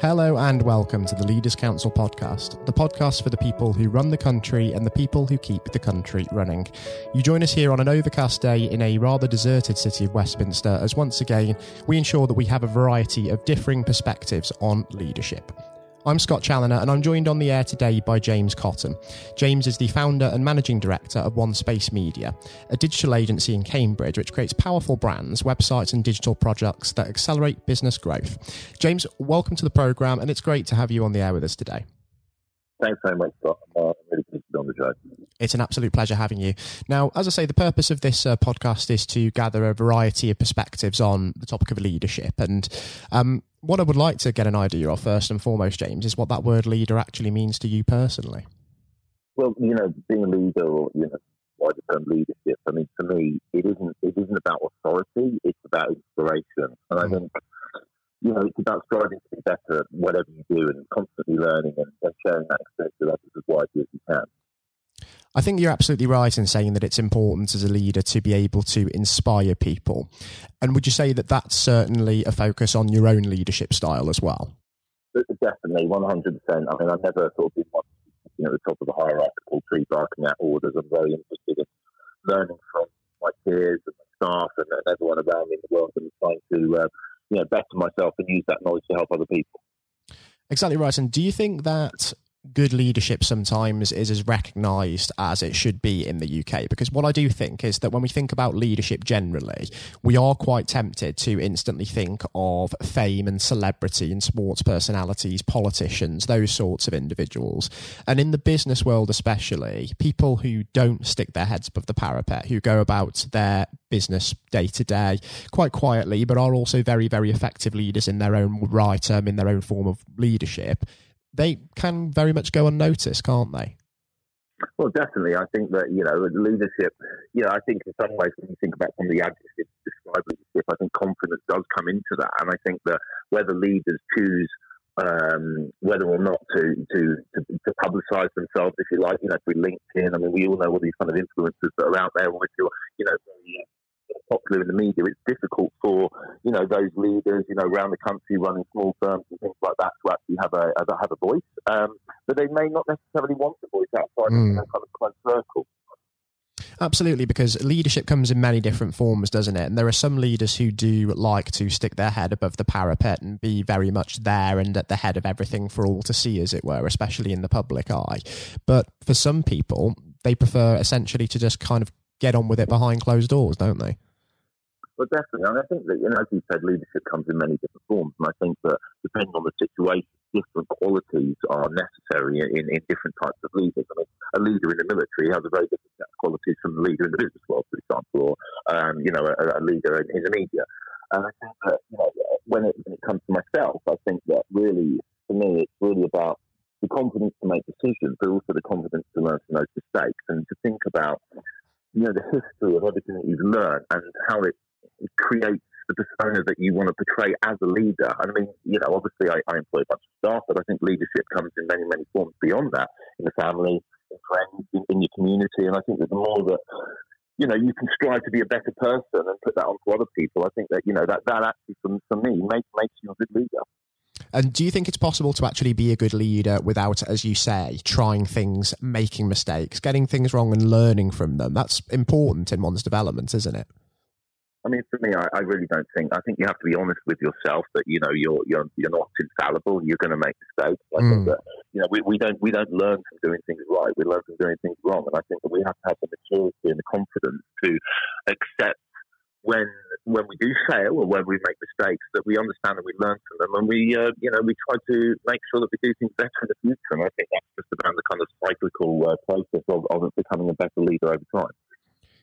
Hello and welcome to the Leaders Council podcast, the podcast for the people who run the country and the people who keep the country running. You join us here on an overcast day in a rather deserted city of Westminster as once again we ensure that we have a variety of differing perspectives on leadership. I'm Scott Challoner and I'm joined on the air today by James Cotton. James is the founder and managing director of Onespacemedia, a digital agency in Cambridge which creates powerful brands, websites, and digital projects that accelerate business growth. James, welcome to the programme and it's great to have you on the air with us today. Thanks very much, Scott. Uh, really on the show. It's an absolute pleasure having you. Now, as I say, the purpose of this uh, podcast is to gather a variety of perspectives on the topic of leadership. And um, what I would like to get an idea of first and foremost, James, is what that word leader actually means to you personally. Well, you know, being a leader, or you know, why the term leadership? I mean, for me, it isn't. It isn't about authority. It's about inspiration, and mm. I think you know, it's about striving to be better at whatever you do, and constantly learning and, and sharing that experience with others as widely as you can. I think you're absolutely right in saying that it's important as a leader to be able to inspire people. And would you say that that's certainly a focus on your own leadership style as well? Definitely, 100%. I mean, I've never sort of been one you know, at the top of the hierarchical tree barking out orders. I'm very interested in learning from my peers and my staff and, and everyone around me in the world and trying to, uh, you know, better myself and use that knowledge to help other people. Exactly right. And do you think that good leadership sometimes is as recognized as it should be in the UK. Because what I do think is that when we think about leadership generally, we are quite tempted to instantly think of fame and celebrity and sports personalities, politicians, those sorts of individuals. And in the business world, especially, people who don't stick their heads above the parapet, who go about their business day to day quite quietly, but are also very, very effective leaders in their own right, um, in their own form of leadership they can very much go unnoticed, can't they? Well, definitely. I think that, you know, leadership, you know, I think in some ways when you think about some of the adjectives describe leadership, I think confidence does come into that. And I think that whether leaders choose um, whether or not to, to, to, to publicise themselves, if you like, you know, through LinkedIn. I mean, we all know all these kind of influencers that are out there, which are, you know, popular in the media, it's difficult for you know those leaders, you know, around the country running small firms and things like that to actually have a have a voice. Um, but they may not necessarily want a voice outside mm. of their kind of close circle. Absolutely, because leadership comes in many different forms, doesn't it? And there are some leaders who do like to stick their head above the parapet and be very much there and at the head of everything for all to see, as it were, especially in the public eye. But for some people, they prefer essentially to just kind of get on with it behind closed doors, don't they? Well, definitely. And I think that, you know, as you said, leadership comes in many different forms. And I think that depending on the situation, different qualities are necessary in, in different types of leaders. I mean, a leader in the military has a very different set of qualities from a leader in the business world, for example, or, um, you know, a, a leader in, in, the media. And I think that, you know, when it, when it comes to myself, I think that really, for me, it's really about the confidence to make decisions, but also the confidence to learn from those mistakes and to think about, you know, the history of everything that you've learned and how it creates the persona that you want to portray as a leader. I mean, you know, obviously I, I employ a bunch of staff, but I think leadership comes in many, many forms beyond that, in the family, in friends, in, in your community. And I think that the more that you know, you can strive to be a better person and put that onto other people. I think that, you know, that, that actually, for, for me, makes, makes you a good leader. And do you think it's possible to actually be a good leader without, as you say, trying things, making mistakes, getting things wrong and learning from them? That's important in one's development, isn't it? I mean, for me, I, I, really don't think. I think you have to be honest with yourself that you know you're you're you're not infallible. You're going to make mistakes. I mm. think that you know we, we don't we don't learn from doing things right. We learn from doing things wrong. And I think that we have to have the maturity and the confidence to accept when when we do fail or when we make mistakes that we understand and we learn from them and we uh, you know we try to make sure that we do things better in the future. And I think that's just around the kind of cyclical uh, process of, of becoming a better leader over time.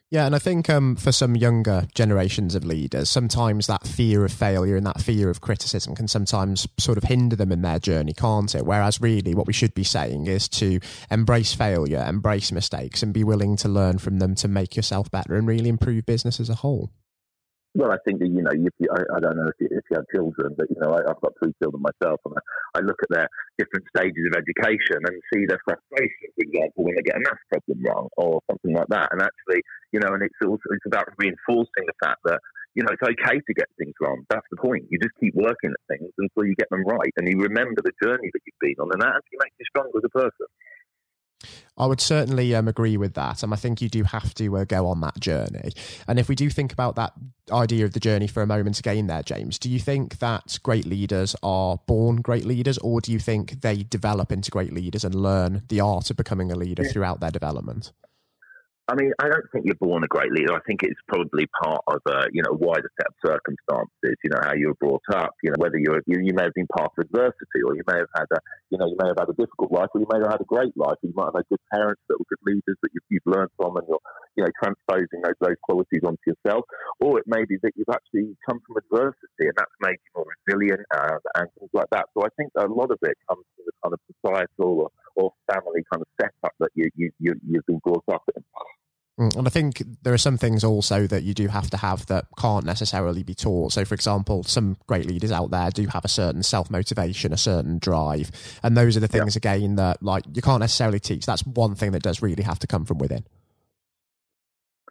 Yeah, and I think um, for some younger generations of leaders, sometimes that fear of failure and that fear of criticism can sometimes sort of hinder them in their journey, can't it? Whereas, really, what we should be saying is to embrace failure, embrace mistakes, and be willing to learn from them to make yourself better and really improve business as a whole. Well, I think that you know, if you, I, I, don't know if you, if you have children, but you know, I, have got three children myself, and I, I, look at their different stages of education and see their frustration, for example, when they get a math problem wrong or something like that. And actually, you know, and it's also it's about reinforcing the fact that you know, it's okay to get things wrong. That's the point. You just keep working at things until you get them right, and you remember the journey that you've been on, and that actually makes you stronger as a person. I would certainly um, agree with that. And I think you do have to uh, go on that journey. And if we do think about that idea of the journey for a moment again, there, James, do you think that great leaders are born great leaders, or do you think they develop into great leaders and learn the art of becoming a leader yeah. throughout their development? I mean, I don't think you're born a great leader. I think it's probably part of a you know wider set of circumstances. You know how you were brought up. You know whether you're, you you may have been part of adversity, or you may have had a you know you may have had a difficult life, or you may have had a great life. You might have had good parents that were good leaders that you've, you've learned from, and you're you know transposing those those qualities onto yourself. Or it may be that you've actually come from adversity, and that's made you more resilient uh, and things like that. So I think a lot of it comes from the kind of societal or, or family kind of setup that you, you, you you've been brought up in. Mm, and I think there are some things also that you do have to have that can't necessarily be taught. So, for example, some great leaders out there do have a certain self motivation, a certain drive. And those are the things, yeah. again, that like you can't necessarily teach. That's one thing that does really have to come from within.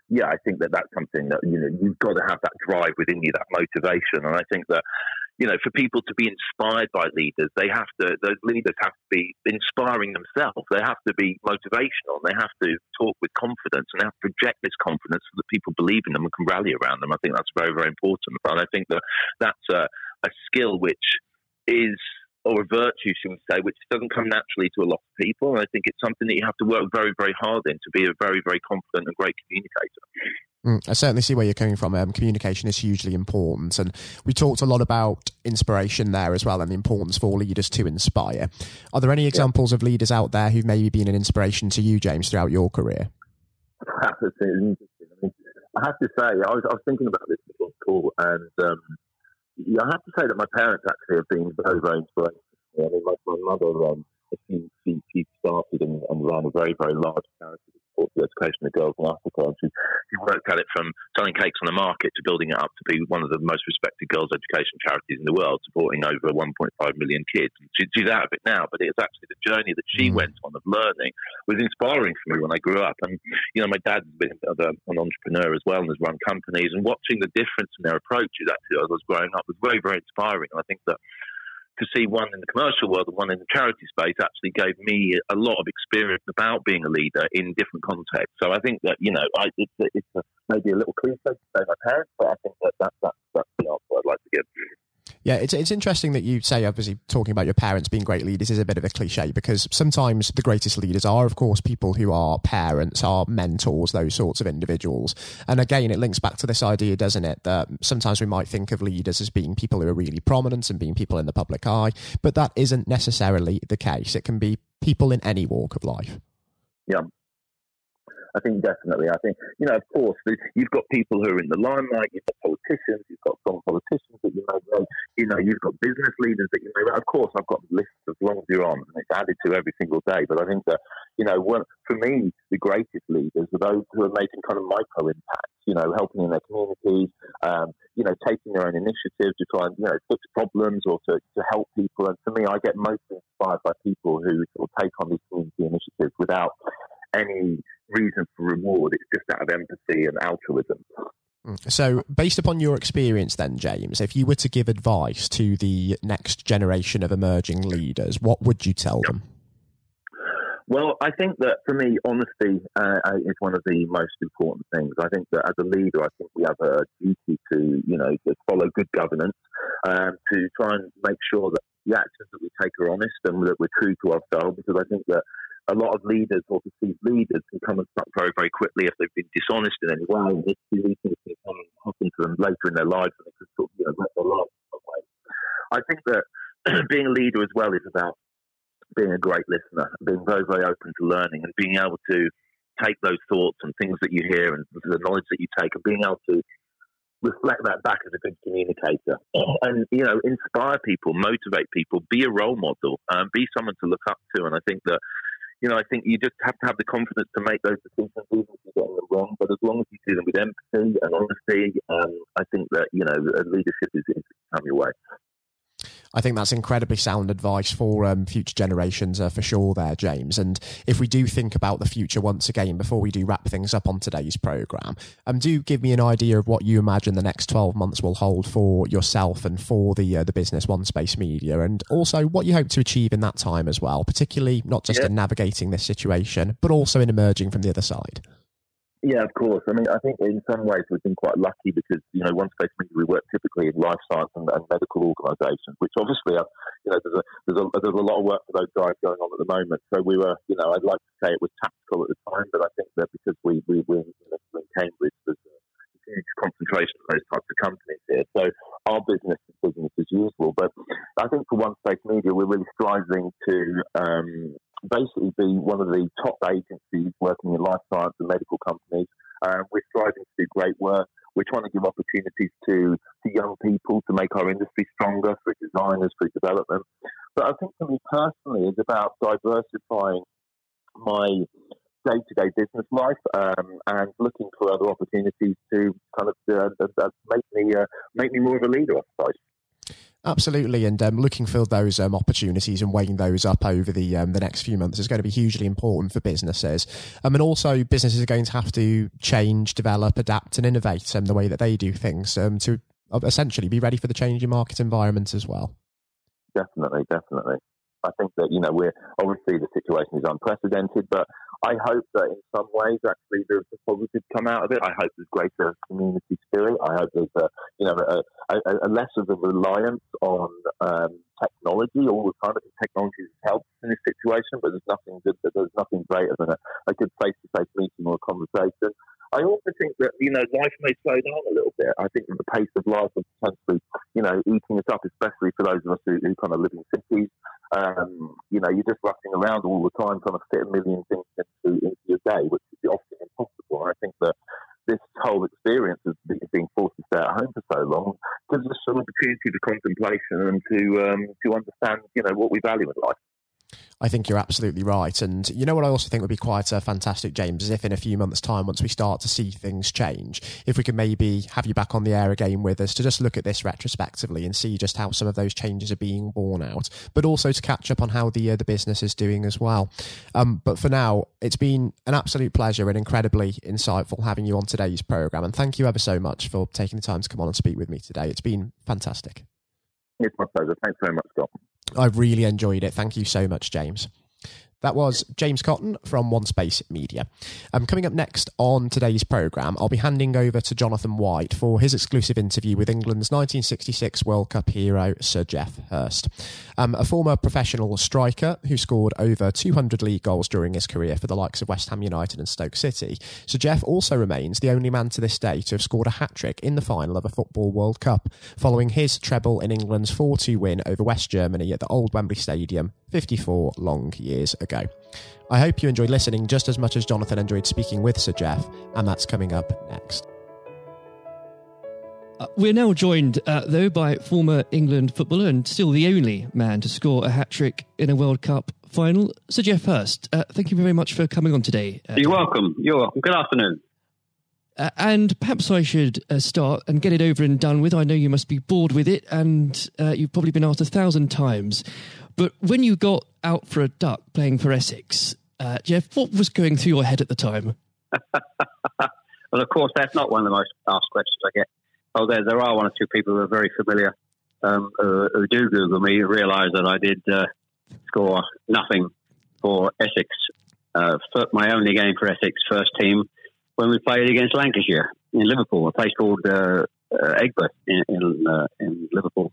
Yeah, I think that that's something that, you know, you've got to have that drive within you, that motivation. And I think that you know, for people to be inspired by leaders, they have to, those leaders have to be inspiring themselves. They have to be motivational. They have to talk with confidence and they have to project this confidence so that people believe in them and can rally around them. I think that's very, very important. And I think that that's a, a skill which is or a virtue, should we say, which doesn't come naturally to a lot of people. And I think it's something that you have to work very, very hard in to be a very, very confident and great communicator. Mm, I certainly see where you're coming from. Um, communication is hugely important. And we talked a lot about inspiration there as well and the importance for leaders to inspire. Are there any examples yeah. of leaders out there who've maybe been an inspiration to you, James, throughout your career? Interesting. I have to say, I was, I was thinking about this before school, and um, I have to say that my parents actually have been very, very inspirational. I mean, my, my mother, um, she, she, she started and, and ran a very, very large charity the education of girls in Africa. And she, she worked at it from selling cakes on the market to building it up to be one of the most respected girls' education charities in the world, supporting over 1.5 million kids. She, she's out of it now, but it's actually the journey that she mm. went on of learning was inspiring for me when I grew up. And, you know, my dad's been an entrepreneur as well and has run companies, and watching the difference in their approaches actually as I was growing up was very, very inspiring. And I think that to see one in the commercial world and one in the charity space actually gave me a lot of experience about being a leader in different contexts. So I think that you know, I, it's, it's a, maybe a little cliche to say my parents, but I think that, that, that that's the answer I'd like to give. Yeah, it's it's interesting that you say obviously talking about your parents being great leaders is a bit of a cliche because sometimes the greatest leaders are, of course, people who are parents, are mentors, those sorts of individuals. And again, it links back to this idea, doesn't it, that sometimes we might think of leaders as being people who are really prominent and being people in the public eye, but that isn't necessarily the case. It can be people in any walk of life. Yeah, I think definitely. I think, you know, of course, you've got people who are in the limelight, you've got politicians, you've got strong politicians that you know, you know, you've got business leaders that you know. Of course, I've got lists as long as you're on, and it's added to every single day. But I think that, you know, for me, the greatest leaders are those who are making kind of micro impacts, you know, helping in their communities, um, you know, taking their own initiative to try and, you know, fix problems or to, to help people. And for me, I get most inspired by people who sort of take on these community initiatives without any reason for reward. It's just out of empathy and altruism. Mm. So, based upon your experience, then, James, if you were to give advice to the next generation of emerging leaders, what would you tell them? Well, I think that for me, honesty uh, is one of the most important things. I think that as a leader, I think we have a duty to, you know, to follow good governance, um, to try and make sure that the actions that we take are honest and that we're true to ourselves. Because I think that a lot of leaders or perceived leaders can come unstuck very, very quickly if they've been dishonest in any way. And these things can come happen to them later in their lives and it can sort of, you know, wreck their lives in way. I think that being a leader as well is about being a great listener, being very, very open to learning and being able to take those thoughts and things that you hear and the knowledge that you take and being able to reflect that back as a good communicator and you know inspire people motivate people be a role model um, be someone to look up to and i think that you know, I think you just have to have the confidence to make those decisions, even if you're getting them wrong. But as long as you do them with empathy and honesty, um, I think that you know leadership is, is your way. I think that's incredibly sound advice for um, future generations uh, for sure, there, James. And if we do think about the future once again, before we do wrap things up on today's programme, um, do give me an idea of what you imagine the next 12 months will hold for yourself and for the, uh, the business Onespacemedia, and also what you hope to achieve in that time as well, particularly not just yeah. in navigating this situation, but also in emerging from the other side. Yeah, of course. I mean, I think in some ways we've been quite lucky because you know, One Space we work typically in life science and, and medical organisations, which obviously, are, you know, there's a, there's a there's a lot of work for those guys going on at the moment. So we were, you know, I'd like to say it was tactical at the time, but I think that because we we we you know, in Cambridge, there's huge concentration of those types of companies here. So our business is business as usual. But I think for One Space Media, we're really striving to um, basically be one of the top agencies working in life science and medical companies. Um, we're striving to do great work. We're trying to give opportunities to, to young people to make our industry stronger through designers, through development. But I think for me personally, it's about diversifying my day to day business life um, and looking for other opportunities to kind of uh, make me uh, make me more of a leader, I suppose. Absolutely, and um, looking for those um, opportunities and weighing those up over the um, the next few months is going to be hugely important for businesses. Um, and also, businesses are going to have to change, develop, adapt, and innovate um, the way that they do things um, to essentially be ready for the changing market environment as well. Definitely, definitely. I think that you know we're obviously the situation is unprecedented, but I hope that in some ways actually there's a positive come out of it. I hope there's greater community spirit. I hope there's a you know a, a, a less of a reliance on um, technology all the time. I think technology has helped in this situation, but there's nothing good. There's nothing greater than a, a good face-to-face meeting or a conversation. I also think that you know life may slow down a little bit. I think that the pace of life is potentially you know eating us up, especially for those of us who, who kind of live in cities. Um, you know, you're just rushing around all the time trying to fit a million things into, into your day, which is often impossible. And I think that this whole experience of being forced to stay at home for so long gives us an opportunity to contemplation and to um, to understand, you know, what we value in life. I think you're absolutely right. And you know what I also think would be quite a fantastic, James, is if in a few months' time, once we start to see things change, if we could maybe have you back on the air again with us to just look at this retrospectively and see just how some of those changes are being borne out, but also to catch up on how the uh, the business is doing as well. Um, but for now, it's been an absolute pleasure and incredibly insightful having you on today's program. And thank you ever so much for taking the time to come on and speak with me today. It's been fantastic. It's my pleasure. Thanks very much, Scott. I've really enjoyed it. Thank you so much, James. That was James Cotton from Onespacemedia. Um, coming up next on today's programme, I'll be handing over to Jonathan White for his exclusive interview with England's 1966 World Cup hero, Sir Geoff Hurst. Um, a former professional striker who scored over 200 league goals during his career for the likes of West Ham United and Stoke City, Sir Geoff also remains the only man to this day to have scored a hat trick in the final of a Football World Cup, following his treble in England's 4 2 win over West Germany at the Old Wembley Stadium 54 long years ago. I hope you enjoyed listening just as much as Jonathan enjoyed speaking with Sir Geoff, and that's coming up next. Uh, we're now joined, uh, though, by former England footballer and still the only man to score a hat trick in a World Cup final, Sir Geoff Hurst. Uh, thank you very much for coming on today. Uh, You're welcome. You're welcome. Good afternoon. Uh, and perhaps I should uh, start and get it over and done with. I know you must be bored with it, and you've probably been asked a thousand times. But when you got out for a duck playing for Essex, uh, Geoff, what was going through your head at the time? well, of course, that's not one of the most asked questions I get. Oh, there, there are one or two people who are very familiar um, uh, who do Google me realise that I did uh, score nothing for Essex. Uh, my only game for Essex first team when we played against Lancashire in Liverpool, a place called uh, uh Aigburth in, in, uh, in Liverpool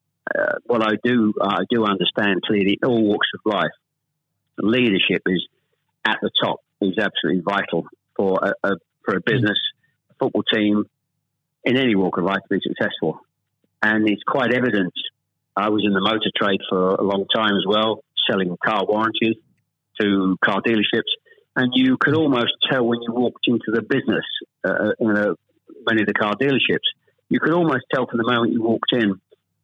uh, what I do I do understand clearly all walks of life, leadership is at the top is absolutely vital for a, a for a business football team in any walk of life to be successful. And it's quite evident. I was in the motor trade for a long time as well, selling car warranties to car dealerships. And you could almost tell when you walked into the business, uh, in a, many of the car dealerships, you could almost tell from the moment you walked in